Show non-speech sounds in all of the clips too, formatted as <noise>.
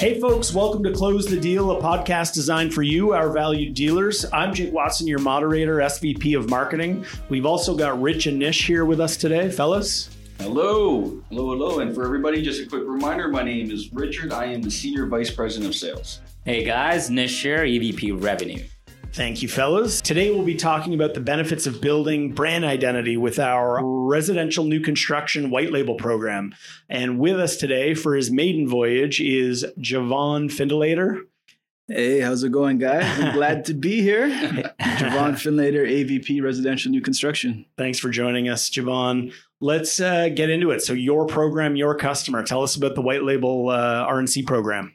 Hey, folks, welcome to Close the Deal, a podcast designed for you, our valued dealers. I'm Jake Watson, your moderator, SVP of Marketing. We've also got Rich and Nish here with us today. Fellas, Hello, hello, hello. And for everybody, just a quick reminder my name is Richard. I am the Senior Vice President of Sales. Hey guys, Nish here, EVP Revenue. Thank you, fellas. Today we'll be talking about the benefits of building brand identity with our residential new construction white label program. And with us today for his maiden voyage is Javon Findlator. Hey, how's it going, guys? I'm <laughs> glad to be here. <laughs> Javon Findlator, AVP Residential New Construction. Thanks for joining us, Javon. Let's uh, get into it. So, your program, your customer. Tell us about the white label uh, RNC program.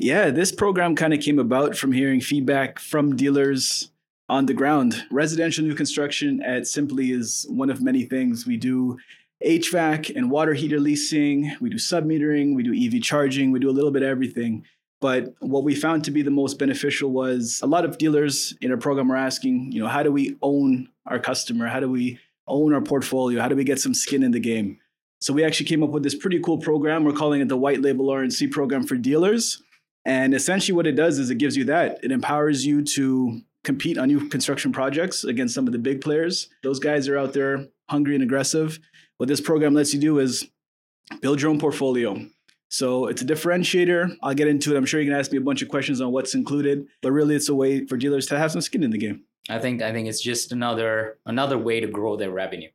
Yeah, this program kind of came about from hearing feedback from dealers on the ground. Residential new construction at Simply is one of many things. We do HVAC and water heater leasing, we do submetering, we do EV charging, we do a little bit of everything. But what we found to be the most beneficial was a lot of dealers in our program are asking, you know, how do we own our customer? How do we own our portfolio? How do we get some skin in the game? So we actually came up with this pretty cool program. We're calling it the White Label RNC program for dealers. And essentially, what it does is it gives you that. It empowers you to compete on new construction projects against some of the big players. Those guys are out there hungry and aggressive. What this program lets you do is build your own portfolio. So it's a differentiator. I'll get into it. I'm sure you can ask me a bunch of questions on what's included, but really it's a way for dealers to have some skin in the game. I think I think it's just another another way to grow their revenue,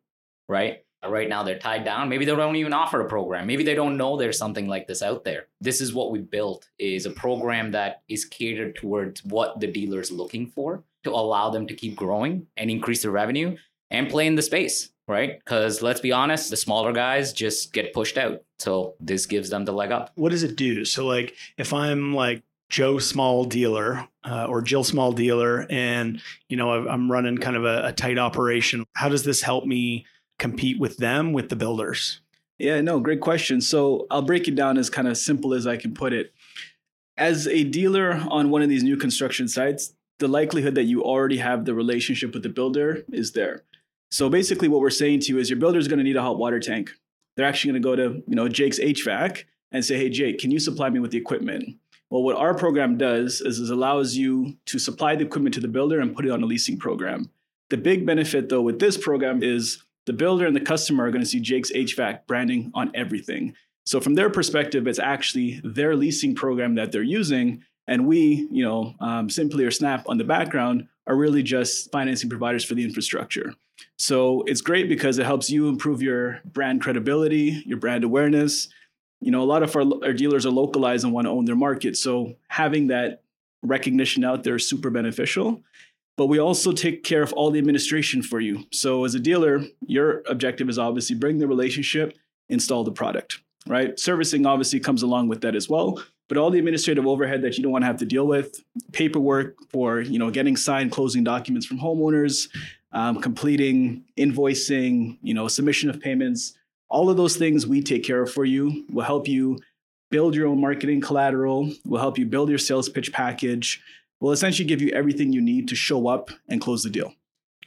right? Right now they're tied down. Maybe they don't even offer a program. Maybe they don't know there's something like this out there. This is what we built is a program that is catered towards what the dealer's looking for to allow them to keep growing and increase their revenue and play in the space, right? Because let's be honest, the smaller guys just get pushed out. So this gives them the leg up. What does it do? So, like, if I'm like Joe Small dealer uh, or Jill Small dealer, and you know I'm running kind of a, a tight operation, how does this help me compete with them with the builders? Yeah, no, great question. So I'll break it down as kind of simple as I can put it. As a dealer on one of these new construction sites, the likelihood that you already have the relationship with the builder is there. So basically, what we're saying to you is your builder is going to need a hot water tank. They're actually going to go to you know Jake's HVAC and say, "Hey, Jake, can you supply me with the equipment?" Well, what our program does is, is allows you to supply the equipment to the builder and put it on a leasing program. The big benefit, though, with this program is the builder and the customer are going to see Jake's HVAC branding on everything. So from their perspective, it's actually their leasing program that they're using, and we, you know, um, Simply or Snap on the background are really just financing providers for the infrastructure. So it's great because it helps you improve your brand credibility, your brand awareness. You know, a lot of our, our dealers are localized and want to own their market. So having that recognition out there is super beneficial. But we also take care of all the administration for you. So as a dealer, your objective is obviously bring the relationship, install the product, right? Servicing obviously comes along with that as well. But all the administrative overhead that you don't want to have to deal with, paperwork for you know getting signed closing documents from homeowners, um, completing invoicing, you know, submission of payments, all of those things we take care of for you. We'll help you build your own marketing collateral. We'll help you build your sales pitch package. Will essentially give you everything you need to show up and close the deal.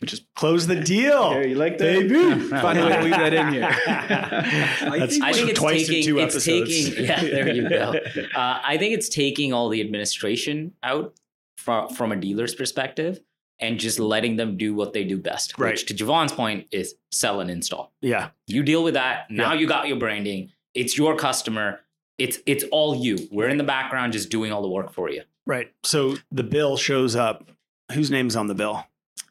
Which is Close the deal. There, you like that? Baby. <laughs> Find a way to weave that in here. <laughs> That's I think it's twice in taking two it's episodes. taking yeah there you go. <laughs> Uh, I think it's taking all the administration out from from a dealer's perspective and just letting them do what they do best. Right. Which to Javon's point is sell and install. yeah. You deal with that. Now Yeah. you got your branding. It's your customer. It's it's all you. We're in the background just doing all the work for you. Right. So the bill shows up. Whose name's on the bill?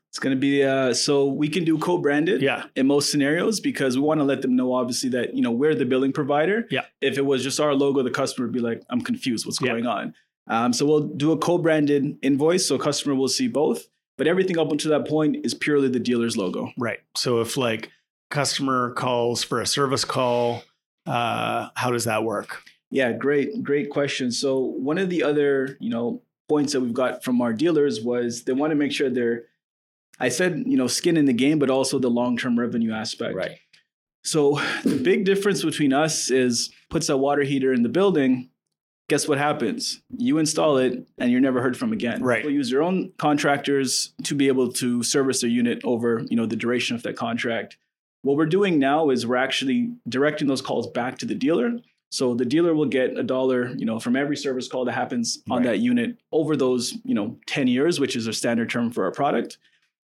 It's going to be uh, so we can do co-branded Yeah. in most scenarios because we want to let them know obviously that you know we're the billing provider. Yeah. If it was just our logo, the customer would be like, "I'm confused. What's Yeah. going on?" Um, so we'll do a co-branded invoice, so customer will see both. But everything up until that point is purely the dealer's logo. Right. So if like customer calls for a service call, uh, how does that work? Yeah, great, great question. So one of the other, you know, points that we've got from our dealers was they want to make sure they're, I said, you know, skin in the game, but also the long-term revenue aspect. Right. So the big difference between us is puts a water heater in the building. Guess what happens? You install it and you're never heard from again. Right. We'll use your own contractors to be able to service their unit over, you know, the duration of that contract. What we're doing now is we're actually directing those calls back to the dealer. So the dealer will get a dollar, you know, from every service call that happens on Right. that unit over those, you know, 10 years, which is a standard term for our product.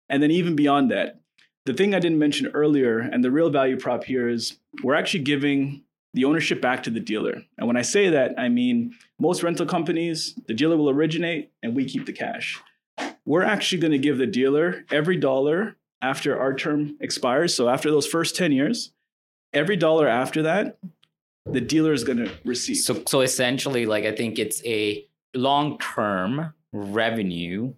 And then even beyond that, the thing I didn't mention earlier, and the real value prop here is we're actually giving the ownership back to the dealer. And when I say that, I mean most rental companies, the dealer will originate and we keep the cash. We're actually going to give the dealer every dollar after our term expires. So after those first 10 years, every dollar after that, the dealer is going to receive. So so essentially, like I think it's a long term revenue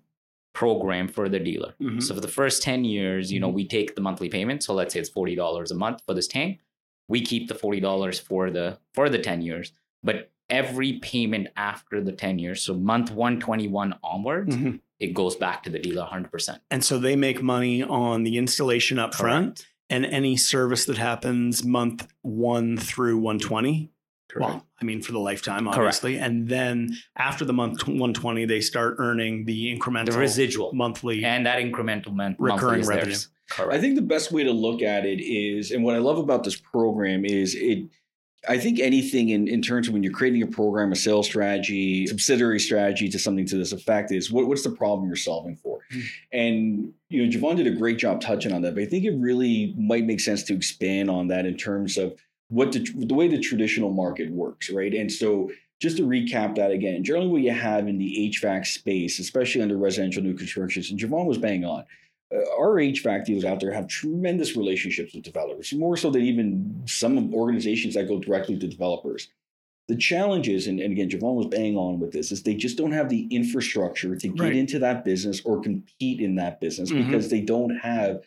program for the dealer. Mhm. So for the first 10 years, you know, we take the monthly payment. So let's say it's $40 a month for this tank. We keep the $40 for the for the 10 years. But every payment after the 10 years, so month 121 onwards, Mhm. it goes back to the dealer 100%. And so they make money on the installation up front Correct. And any service that happens month one through 120. Correct. Well, I mean, for the lifetime, Correct. obviously. And then after the month 120, they start earning the incremental The residual monthly. and that incremental mon- Recurring revenue. Correct. I think the best way to look at it is, and what I love about this program is it. I think anything in, in terms of when you're creating a program, a sales strategy, subsidiary strategy to something to this effect is what, what's the problem you're solving for? Mm. And you know, Javon did a great job touching on that, but I think it really might make sense to expand on that in terms of what the, the way the traditional market works, right? And so just to recap that again, generally what you have in the HVAC space, especially under residential new constructions, and Javon was bang on our HVAC dealers out there have tremendous relationships with developers, more so than even some organizations that go directly to developers. The challenge is, and, and again, Javon was bang on with this, is they just don't have the infrastructure to get Right. into that business or compete in that business Mhm. because they don't have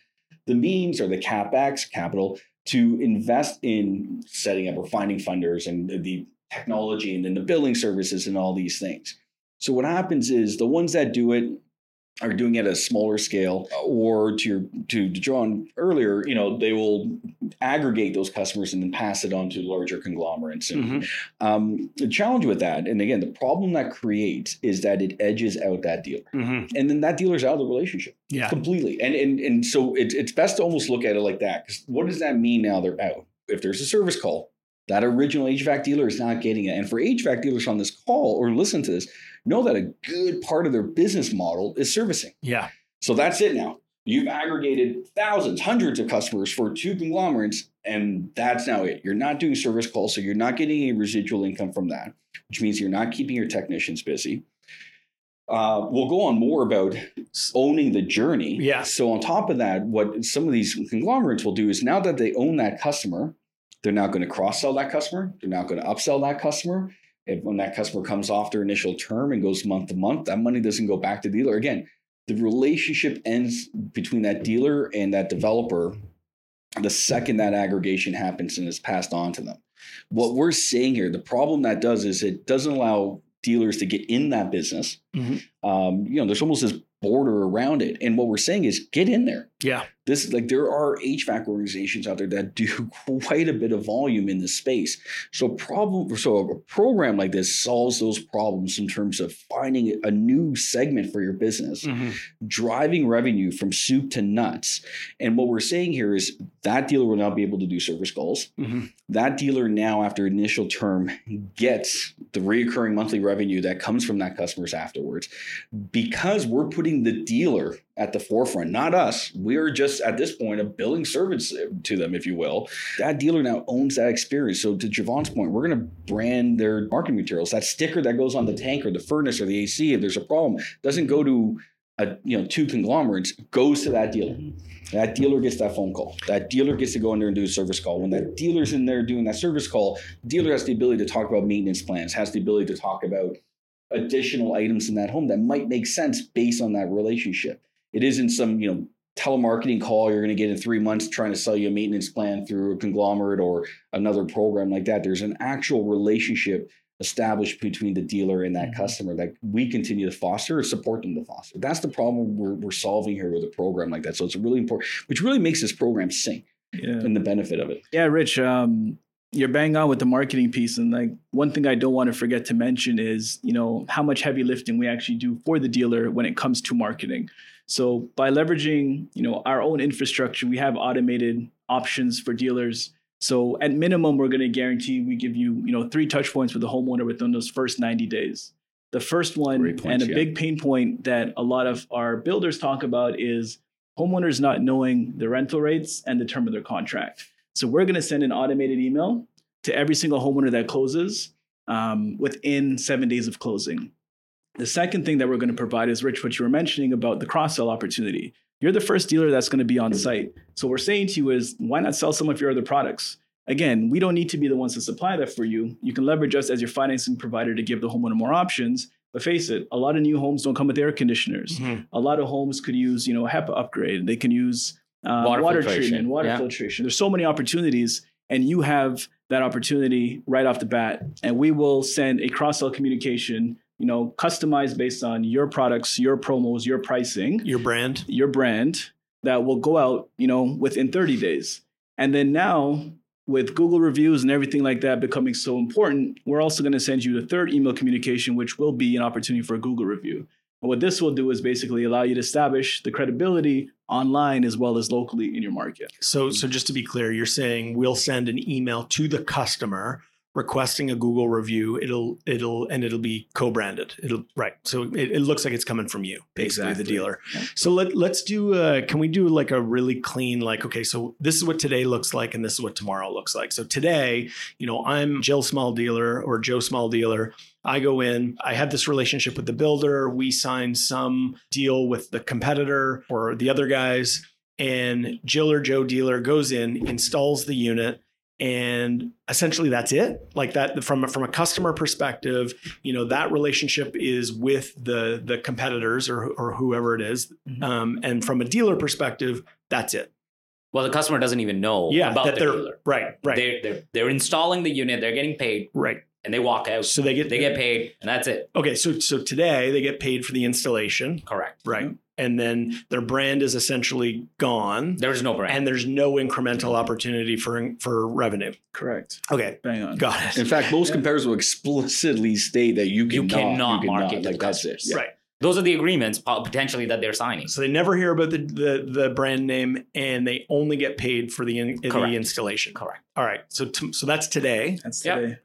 the means or the capex capital to invest in setting up or finding funders and the technology and then the billing services and all these things. So what happens is the ones that do it are doing it at a smaller scale, or to your to John earlier, you know, they will aggregate those customers and then pass it on to larger conglomerates. And Mhm. um, the challenge with that, and again, the problem that creates is that it edges out that dealer, Mhm. and then that dealer's out of the relationship Yeah. completely. And and and so it's it's best to almost look at it like that. Because what does that mean now they're out? If there's a service call, that original HVAC dealer is not getting it. And for HVAC dealers on this call or listen to this, know that a good part of their business model is servicing. Yeah. So that's it now. You've aggregated thousands, hundreds of customers for two conglomerates, and that's now it. You're not doing service calls, so you're not getting any residual income from that, which means you're not keeping your technicians busy. Uh, we'll go on more about owning the journey. Yeah. So on top of that, what some of these conglomerates will do is now that they own that customer, they're now going to cross sell that customer. They're now going to upsell that customer. If when that customer comes off their initial term and goes month to month, that money doesn't go back to the dealer. Again, the relationship ends between that dealer and that developer the second that aggregation happens and is passed on to them. What we're seeing here, the problem that does is it doesn't allow dealers to get in that business. Mhm. Um, you know, there's almost this border around it. And what we're saying is get in there. Yeah. This like there are HVAC organizations out there that <laughs> do quite a bit of volume in this space. So problem so a program like this solves those problems in terms of finding a new segment for your business, Mhm. driving revenue from soup to nuts. And what we're saying here is that dealer will now be able to do service calls. Mhm. That dealer now, after initial term, gets the reoccurring monthly revenue that comes from that customers afterwards. Because we're putting the dealer at the forefront, not us. We are just at this point a billing service to them, if you will. That dealer now owns that experience. So to Javon's point, we're going to brand their marketing materials. That sticker that goes on the tank or the furnace or the AC, if there's a problem, doesn't go to a, you know two conglomerates, goes to that dealer. That dealer gets that phone call. That dealer gets to go in there and do a service call. When that dealer's in there doing that service call, dealer has the ability to talk about maintenance plans, has the ability to talk about additional items in that home that might make sense based on that relationship. It isn't some, you know, telemarketing call you're going to get in three months trying to sell you a maintenance plan through a conglomerate or another program like that. There's an actual relationship established between the dealer and that Mhm. customer that we continue to foster or support them to foster. That's the problem we're, we're solving here with a program like that. So it's really important, which really makes this program sing Yeah. and the benefit of it. Yeah, Rich, um, you're bang on with the marketing piece. And like one thing I don't want to forget to mention is, you know, how much heavy lifting we actually do for the dealer when it comes to marketing. So by leveraging, you know, our own infrastructure, we have automated options for dealers So at minimum, we're going to guarantee we give you, you know, three touch points with the homeowner within those first 90 days. The first one points, and a yeah. big pain point that a lot of our builders talk about is homeowners not knowing the rental rates and the term of their contract. So we're going to send an automated email to every single homeowner that closes um, within seven days of closing. The second thing that we're going to provide is Rich, what you were mentioning about the cross sell opportunity. You're the first dealer that's going to be on site. So what we're saying to you is why not sell some of your other products? Again, we don't need to be the ones to supply that for you. You can leverage us as your financing provider to give the homeowner more options. But face it, a lot of new homes don't come with air conditioners. Mhm. A lot of homes could use, you know, a HEPA upgrade. They can use uh, Water water, treatment, water yeah. filtration. There's so many opportunities, and you have that opportunity right off the bat. And we will send a cross-sell communication, you know, customized based on your products, your promos, your pricing Your brand. your brand that will go out, you know, within 30 days. And then now with Google reviews and everything like that becoming so important, we're also going to send you the third email communication, which will be an opportunity for a Google review. And what this will do is basically allow you to establish the credibility online as well as locally in your market. So, so just to be clear, you're saying we'll send an email to the customer requesting a Google review. It'll, it'll, and it'll be co-branded. It'll right. So it, it looks like it's coming from you, basically the dealer. Yeah. So let let's do. Uh, can we do like a really clean, like okay, so this is what today looks like, and this is what tomorrow looks like. So today, you know, I'm Jill Small Dealer or Joe Small Dealer. I go in, I have this relationship with the builder. We sign some deal with the competitor or the other guys, and Jill or Joe Dealer goes in, installs the unit, and essentially that's it. Like that from from a customer perspective, you know, that relationship is with the the competitors or or whoever it is. Mhm. Um, and from a dealer perspective, that's it. Well, the customer doesn't even know Yeah, about that the they're dealer. right, right, They're, they're they're installing the unit, they're getting paid, right. and they walk out. So they get They get paid, and that's it. okay. So so today they get paid for the installation, Correct. right? And then their brand is essentially gone, There's no brand. and there's no incremental opportunity for for revenue. Correct. Okay, Bang on. got it. In fact, most Yeah. competitors will explicitly state that you You cannot, cannot you cannot. market to like the that's it. customers. Right. Those are the agreements potentially that they're signing. So they never hear about the the, the brand name, and they only get paid for the in, the installation. Correct. All right. So t- so that's today. That's Yep. today.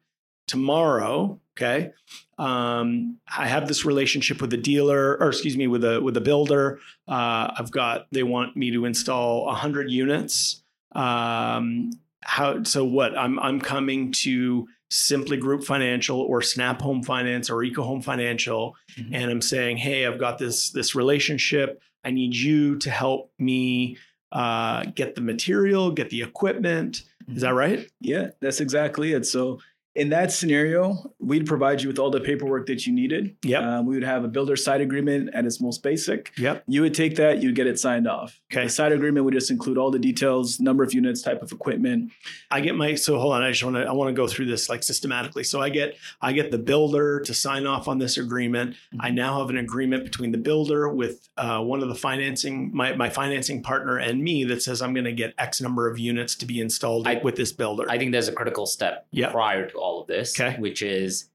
tomorrow okay? Um, i have this relationship with a dealer or excuse me with a with a builder. Uh, i've got they want me to install 100 units. Um, how so what? I'm i'm coming to simply group financial or snap home finance or eco home financial Mhm. and i'm saying hey i've got this this relationship. I need you to help me uh, get the material get the equipment. Is that right? Yeah, that's exactly it. So in that scenario, we'd provide you with all the paperwork that you needed. Yep. Um, we would have a builder side agreement at its most basic. yep You would take that, you'd get it signed off. Okay. The side agreement would just include all the details, number of units, type of equipment. I get my so hold on. I just want to I want to go through this like systematically. So I get I get the builder to sign off on this agreement. I now have an agreement between the builder with uh, one of the financing my my financing partner and me that says I'm going to get X number of units to be installed I- with this builder. I think there's a critical step Yeah. prior to all of this, Okay. which is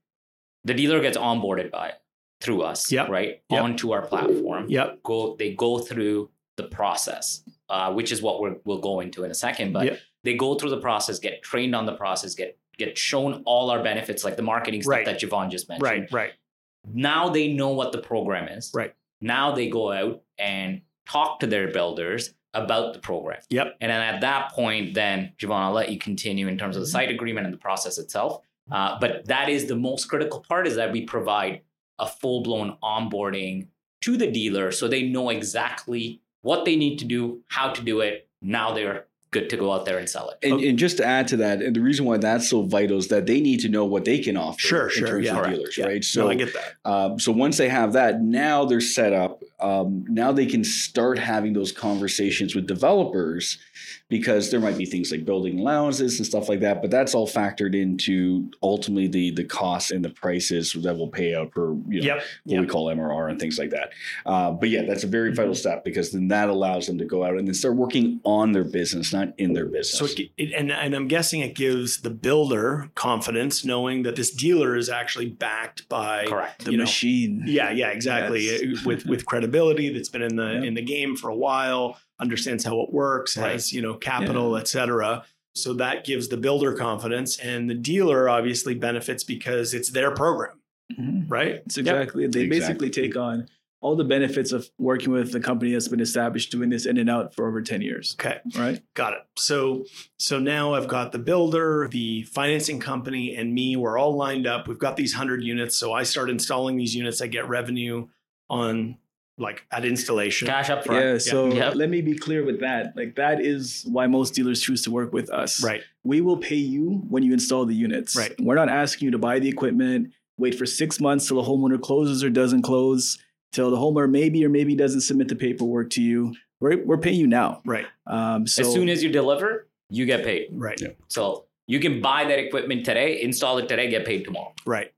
the dealer gets onboarded by through us, Yep. right, Yep. onto our platform. yep. Go, they go through the process, uh, which is what we're, we'll go into in a second. But Yep. they go through the process, get trained on the process, get get shown all our benefits, like the marketing stuff Right. that Javon just mentioned. Right. Right. Now they know what the program is. Right. Now they go out and talk to their builders about the program. Yep. And then at that point, then Javon, I'll let you continue in terms of the site agreement and the process itself. Uh, but that is the most critical part is that we provide a full blown onboarding to the dealer so they know exactly what they need to do, how to do it. Now they're good to go out there and sell it. And, and just to add to that, and the reason why that's so vital is that they need to know what they can offer Sure, in sure, terms yeah. of dealers, Yeah. right? no, So I get that. Um, so once they have that, now they're set up. Um, now they can start having those conversations with developers because there might be things like building allowances and stuff like that. But that's all factored into ultimately the the costs and the prices that will pay out per you know, Yep. what Yep. we call MRR and things like that. Uh, but yeah, that's a very vital Mm-hmm. step because then that allows them to go out and then start working on their business, not in their business. So it, it, and and I'm guessing it gives the builder confidence knowing that this dealer is actually backed by Correct. The know, machine. Yeah, yeah, exactly. Yes. with with credibility that's been in the Yeah. in the game for a while, understands how it works, Right. has you know capital, et cetera. So that gives the builder confidence, and the dealer obviously benefits because it's their program, Mhm. right? It's exactly. They Exactly. basically take on all the benefits of working with a company that's been established doing this in and out for over 10 years. Okay. Right? Got it. So so now I've got the builder, the financing company, and me. We're all lined up. We've got these hundred units. So I start installing these units. I get revenue on like at installation. Cash up front. Yeah. So Yep. let me be clear with that. Like that is why most dealers choose to work with us. Right. We will pay you when you install the units. Right. We're not asking you to buy the equipment, wait for six months till the homeowner closes or doesn't close, till the homeowner maybe or maybe doesn't submit the paperwork to you. We're, we're paying you now. Right. Um, so as soon as you deliver, you get paid. Right. Yeah. So you can buy that equipment today, install it today, get paid tomorrow. Right.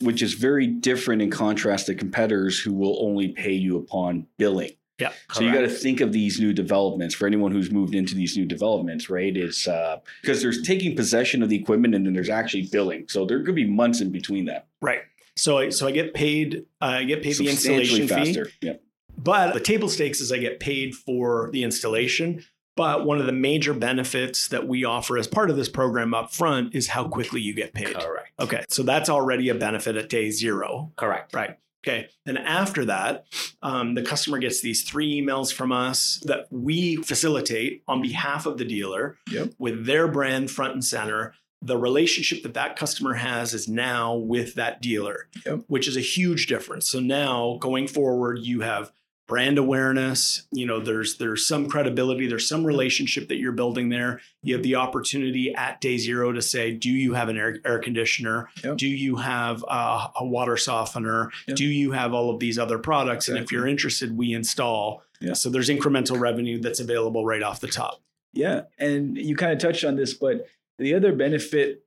Which is very different in contrast to competitors who will only pay you upon billing. Yeah. So you got to think of these new developments for anyone who's moved into these new developments, right? It's uh, because there's taking possession of the equipment and then there's actually billing. So there could be months in between that. Right. So I so I get paid. Uh, I get paid the installation fee. faster. Yep. But the table stakes is I get paid for the installation. But one of the major benefits that we offer as part of this program up front is how quickly you get paid. Correct. Okay. So that's already a benefit at day zero. Correct. Right. Okay. And after that, um, the customer gets these three emails from us that we facilitate on behalf of the dealer Yep. with their brand front and center. The relationship that that customer has is now with that dealer, Yep. which is a huge difference. So now going forward, you have brand awareness you know there's there's some credibility there's some relationship that you're building there. You have the opportunity at day zero to say do you have an air, air conditioner? Yep. do you have a, a water softener? Yep. do you have all of these other products? And if you're interested we install. Yeah. so there's incremental revenue that's available right off the top. Yeah, and you kind of touched on this, but the other benefit,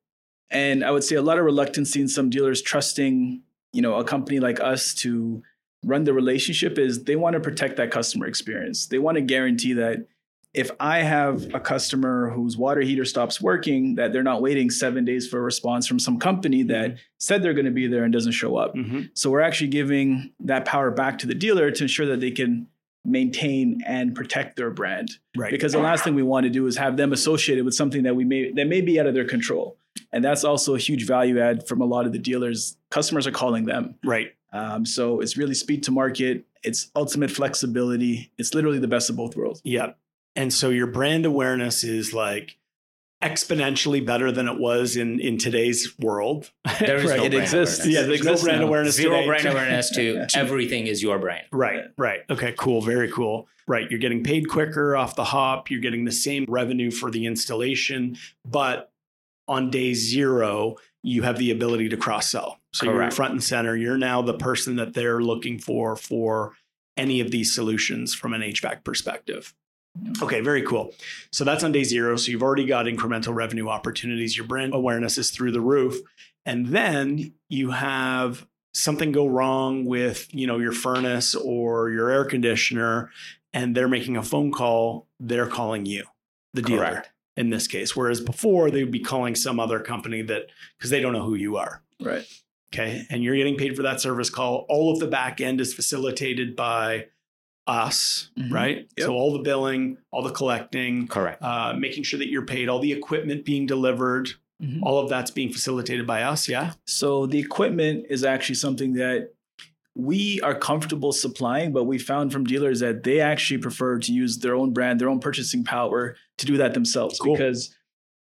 and I would say a lot of reluctancy in some dealers trusting, you know, a company like us to run the relationship is they want to protect that customer experience. They want to guarantee that if I have a customer whose water heater stops working, that they're not waiting seven days for a response from some company that mm-hmm. said they're going to be there and doesn't show up. Mm-hmm. So we're actually giving that power back to the dealer to ensure that they can maintain and protect their brand. Right. Because the last thing we want to do is have them associated with something that we may that may be out of their control and that's also a huge value add from a lot of the dealers customers are calling them right um, so it's really speed to market it's ultimate flexibility it's literally the best of both worlds yeah and so your brand awareness is like exponentially better than it was in in today's world There is <laughs> Right. no it brand exists awareness. yeah It there's no brand now. awareness Zero today. brand awareness to <laughs> everything is your brand. Right, right. Okay, cool. Very cool. Right. You're getting paid quicker off the hop. You're getting the same revenue for the installation, but on day zero, you have the ability to cross sell. So you're Correct. front and center. You're now the person that they're looking for for any of these solutions from an HVAC perspective. Okay, very cool. So that's on day zero. So you've already got incremental revenue opportunities. Your brand awareness is through the roof. And then you have something go wrong with, you know, your furnace or your air conditioner and they're making a phone call, they're calling you, the dealer Correct. In this case. Whereas before they would be calling some other company that because they don't know who you are. right Okay. And you're getting paid for that service call. All of the back end is facilitated by us, Mhm. right? Yep. So all the billing, all the collecting, Correct. uh, making sure that you're paid, all the equipment being delivered, Mhm. all of that's being facilitated by us. Yeah. so the equipment is actually something that we are comfortable supplying but we found from dealers that they actually prefer to use their own brand their own purchasing power to do that themselves Cool. because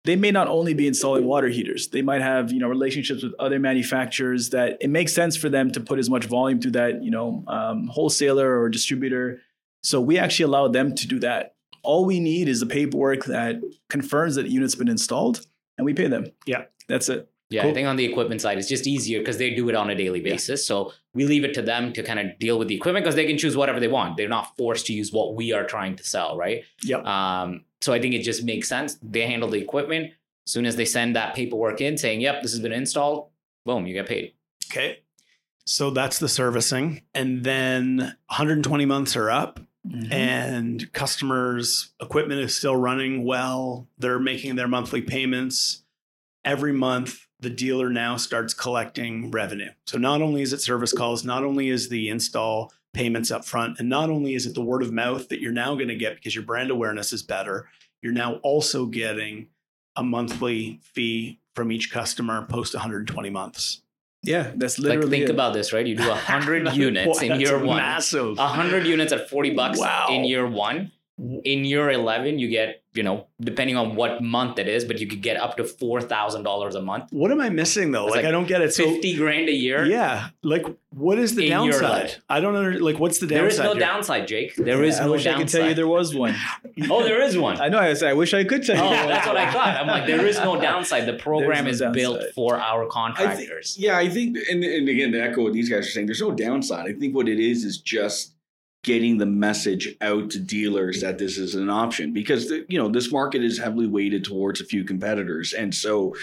they may not only be installing water heaters they might have you know relationships with other manufacturers that it makes sense for them to put as much volume through that you know um, wholesaler or distributor so we actually allow them to do that all we need is the paperwork that confirms that the unit's been installed and we pay them Yeah. that's it Yeah, Cool. I think on the equipment side, it's just easier because they do it on a daily basis. So we leave it to them to kind of deal with the equipment because they can choose whatever they want. They're not forced to use what we are trying to sell, right? Yep. Um, so I think it just makes sense. They handle the equipment. As soon as they send that paperwork in saying, yep, this has been installed, boom, you get paid. Okay. So that's the servicing. And then 120 months are up and customers' equipment is still running well. They're making their monthly payments. Every month, the dealer now starts collecting revenue. So not only is it service calls, not only is the install payments up front, and not only is it the word of mouth that you're now going to get because your brand awareness is better, you're now also getting a monthly fee from each customer post 120 months. Yeah, that's literally like think it. about this, right? You do <laughs> hundred units in year one. Massive. hundred units at forty bucks Wow. in year one. In year eleven, you get you know depending on what month it is, but you could get up to four thousand dollars a month, What am I missing though? Like, like I don't get it. So fifty grand a year. yeah, like what is the downside? I don't under like what's the downside? There is no here? downside, Jake. There is I no wish downside. I could tell you there was one. <laughs> oh, there is one. I know. I, said, I wish I could tell Oh, you. that's what I thought. I'm like, there is no downside. The <laughs> program no is built for our I think, contractors. yeah, I think, and, and again, to echo what these guys are saying, there's no downside. I think what it is is just getting the message out to dealers that this is an option because you know this market is heavily weighted towards a few competitors, and so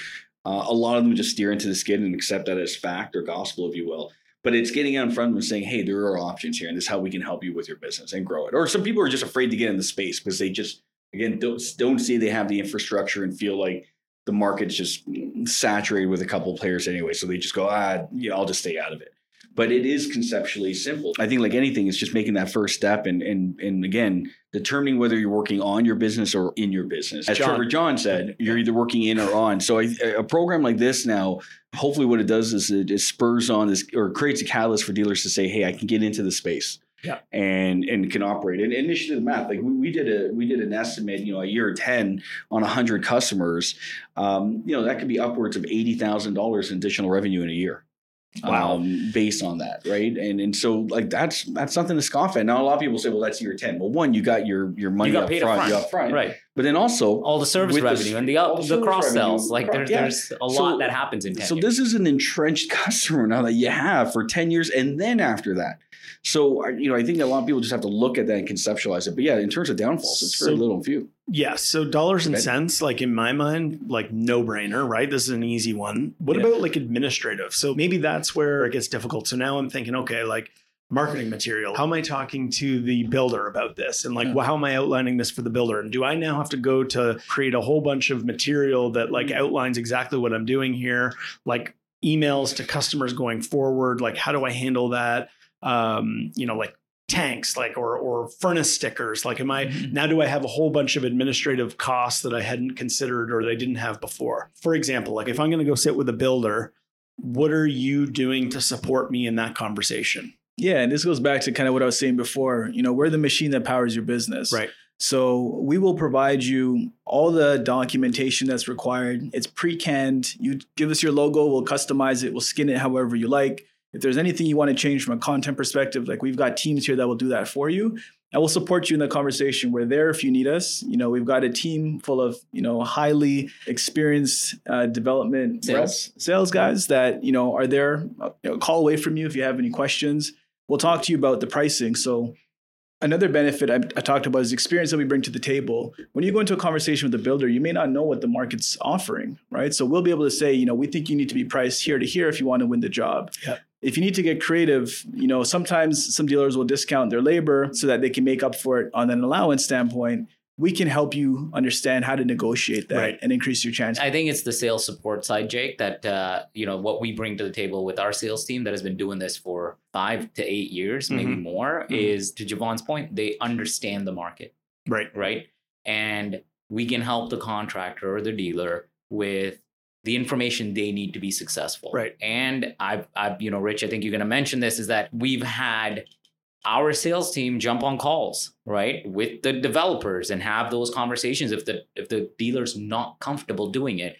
uh, a lot of them just steer into the skid and accept that as fact or gospel, if you will. But it's getting out in front of them saying, "Hey, there are options here, and this is how we can help you with your business and grow it." Or some people are just afraid to get in the space because they just again don't don't see they have the infrastructure and feel like the market's just saturated with a couple players anyway. So they just go, ah, yeah, I'll just stay out of it. But it is conceptually simple. I think, like anything, it's just making that first step and and and again, determining whether you're working on your business or in your business. As John. Trevor John said, you're either working in or on. So I, a program like this now, hopefully, what it does is it, it spurs on this or creates a catalyst for dealers to say, hey, I can get into the space Yeah. and and can operate. And initially, the math, like we, we did a we did an estimate, you know, a year ten on hundred customers, um, you know, that could be upwards of eighty thousand dollars in additional revenue in a year. Wow. Um, based on that, right? And and so like that's that's something to scoff at. Now a lot of people say, well, that's year ten. Well, one, you got your your money You got up paid front, up you up front, Right. But then also All the service With the- revenue and the, uh, up, the the, cross sells. revenue. Like there's, Yeah. there's a So- lot that happens in 10 so years. this is an entrenched <laughs> customer now that you have for 10 years and then after that so I- you know i think a lot of people just have to look at that and conceptualize it but yeah in terms of downfalls it's very So- little and few Yes. So dollars and cents, like in my mind, like no brainer, right? This is an easy one. What Yeah. about like administrative? So maybe that's where it gets difficult. So now I'm thinking, okay, like marketing material. How am I talking to the builder about this? And like, Yeah. well, how am I outlining this for the builder? And do I now have to go to create a whole bunch of material that like outlines exactly what I'm doing here? Like emails to customers going forward? Like, how do I handle that? Um, you know, like tanks, like or or furnace stickers. Like, am I Mhm. now do I have a whole bunch of administrative costs that I hadn't considered or that I didn't have before? For example, like if I'm going to go sit with a builder, what are you doing to support me in that conversation? Yeah, and this goes back to kind of what I was saying before. You know, we're the machine that powers your business. Right. So we will provide you all the documentation that's required. It's pre-canned. You give us your logo, we'll customize it, we'll skin it however you like. If there's anything you want to change from a content perspective, like we've got teams here that will do that for you. And we'll support you in the conversation. We're there if you need us. You know, we've got a team full of, you know, highly experienced uh, development Sales. reps, sales guys that, you know, are there, uh, you know, call away from you if you have any questions. We'll talk to you about the pricing. So another benefit I, I talked about is the experience that we bring to the table. When you go into a conversation with the builder, you may not know what the market's offering, right? So we'll be able to say, you know, we think you need to be priced here to here if you want to win the job. Yeah. If you need to get creative, you know, sometimes some dealers will discount their labor so that they can make up for it on an allowance standpoint. We can help you understand how to negotiate that Right. and increase your chance. I think it's the sales support side, Jake, that uh, you know what we bring to the table with our sales team that has been doing this for five to eight years, maybe Mhm. more, Mhm. is to Javon's point, they understand the market, Right. right? And we can help the contractor or the dealer with the information they need to be successful. Right. And I've, I've, you know, Rich, I think you're going to mention this is that we've had our sales team jump on calls right with the developers and have those conversations if the if the dealer's not comfortable doing it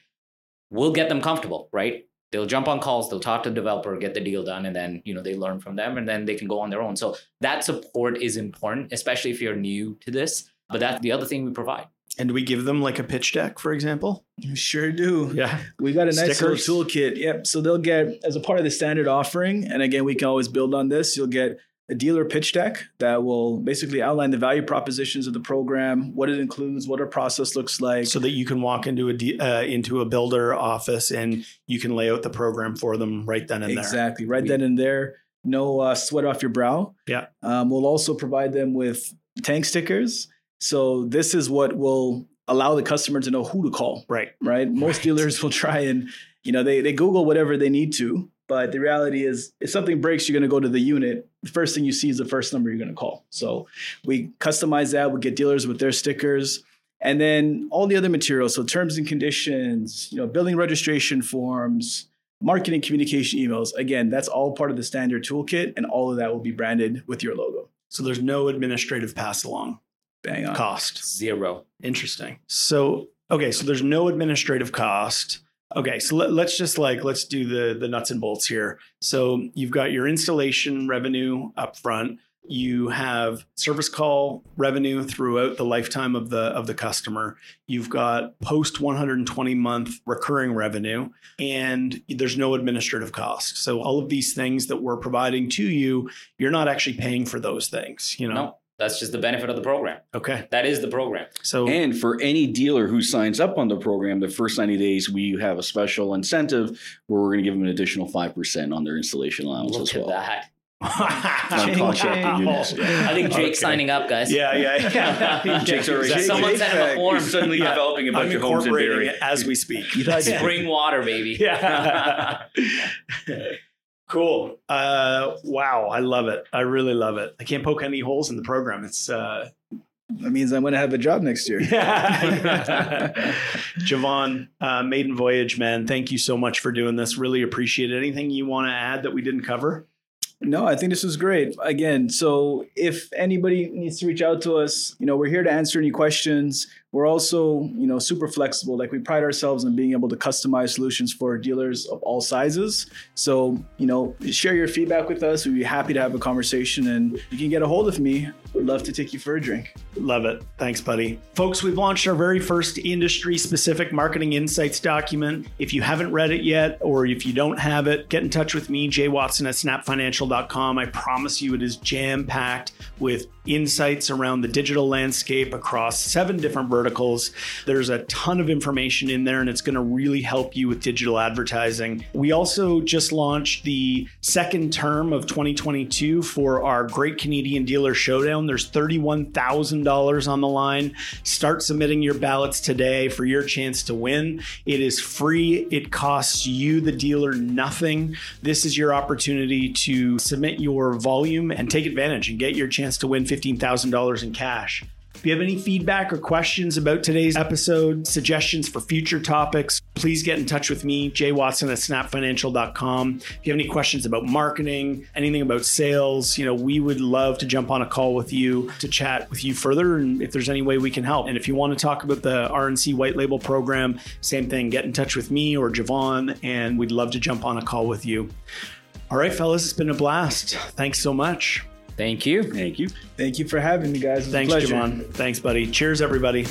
we'll get them comfortable right they'll jump on calls they'll talk to the developer get the deal done and then you know they learn from them and then they can go on their own so that support is important especially if you're new to this but that's the other thing we provide And do we give them like a pitch deck, for example? You sure do. Yeah. We got a nice Stickers? little toolkit. Yep. So they'll get as a part of the standard offering, and again, we can always build on this. You'll get a dealer pitch deck that will basically outline the value propositions of the program, what it includes, what our process looks like. So that you can walk into a de- uh, into a builder office and you can lay out the program for them right then and there. exactly, right then and there. No uh, sweat off your brow. Yeah. Um, we'll also provide them with tank stickers. So this is what will allow the customer to know who to call. Right. right? Most Right. dealers will try and, you know, they, they Google whatever they need to. But the reality is, if something breaks, you're going to go to the unit. The first thing you see is the first number you're going to call. So we customize that. We get dealers with their stickers. And then all the other materials, so terms and conditions, you know, building registration forms, marketing communication emails. Again, that's all part of the standard toolkit, and all of that will be branded with your logo. So there's no administrative pass along Bang on. cost. Zero. Interesting. So okay, so there's no administrative cost. Okay, so let, us just like let's do the the nuts and bolts here. So you've got your installation revenue up front. You have service call revenue throughout the lifetime of the of the customer. You've got post 120 month recurring revenue, and there's no administrative cost. So all of these things that we're providing to you, you're not actually paying for those things. You know. No, that's just the benefit of the program. Okay. That is the program. So And for any dealer who signs up on the program, the first 90 days, we have a special incentive where we're going to give them an additional 5% on their installation allowance Look as at well. that. <laughs> Non-contracted. I think Jake's Okay. signing up, guys. Yeah, yeah, yeah. <laughs> Jake's already- Exactly. Someone sent him a form. He's suddenly Yeah. developing a bunch I'm of homes in incorporating Barrie. it as we speak. <laughs> Spring water, baby. Yeah. Cool. Uh, wow, I love it. I really love it. I can't poke any holes in the program. It's uh, That means I'm going to have a job next year. <laughs> Javon, uh, Maiden Voyage, man. Thank you so much for doing this. Really appreciate it. Anything you want to add that we didn't cover? No, I think this was great. Again, so if anybody needs to reach out to us, you know, we're here to answer any questions. We're also, you know, super flexible. Like we pride ourselves in being able to customize solutions for dealers of all sizes. So, you know, share your feedback with us. We'd be happy to have a conversation and you can get a hold of me. I'd love to take you for a drink. Love it. Thanks, buddy. Folks, we've launched our very first industry specific marketing insights document. If you haven't read it yet, or if you don't have it, get in touch with me, Jay Watson at snapfinancial.com. I promise you it is jam packed with insights around the digital landscape across seven different verticals. There's a ton of information in there, and it's going to really help you with digital advertising. We also just launched the second term of 2022 for our Great Canadian Dealer Showdown. There's $31,000 on the line. Start submitting your ballots today for your chance to win. It is free, it costs you, the dealer, nothing. This is your opportunity to submit your volume and take advantage and get your chance to win $15,000 in cash. If you have any feedback or questions about today's episode, suggestions for future topics, please get in touch with me, Jay Watson at snapfinancial.com. If you have any questions about marketing, anything about sales, you know, we would love to jump on a call with you to chat with you further and if there's any way we can help. And if you want to talk about the RNC white label program, same thing, get in touch with me or Javon and we'd love to jump on a call with you. All right, fellas, it's been a blast. Thanks so much. Thank you. Thank you. Thank you for having me, guys. It was Thanks, pleasure. Javon. Thanks, buddy. Cheers, everybody.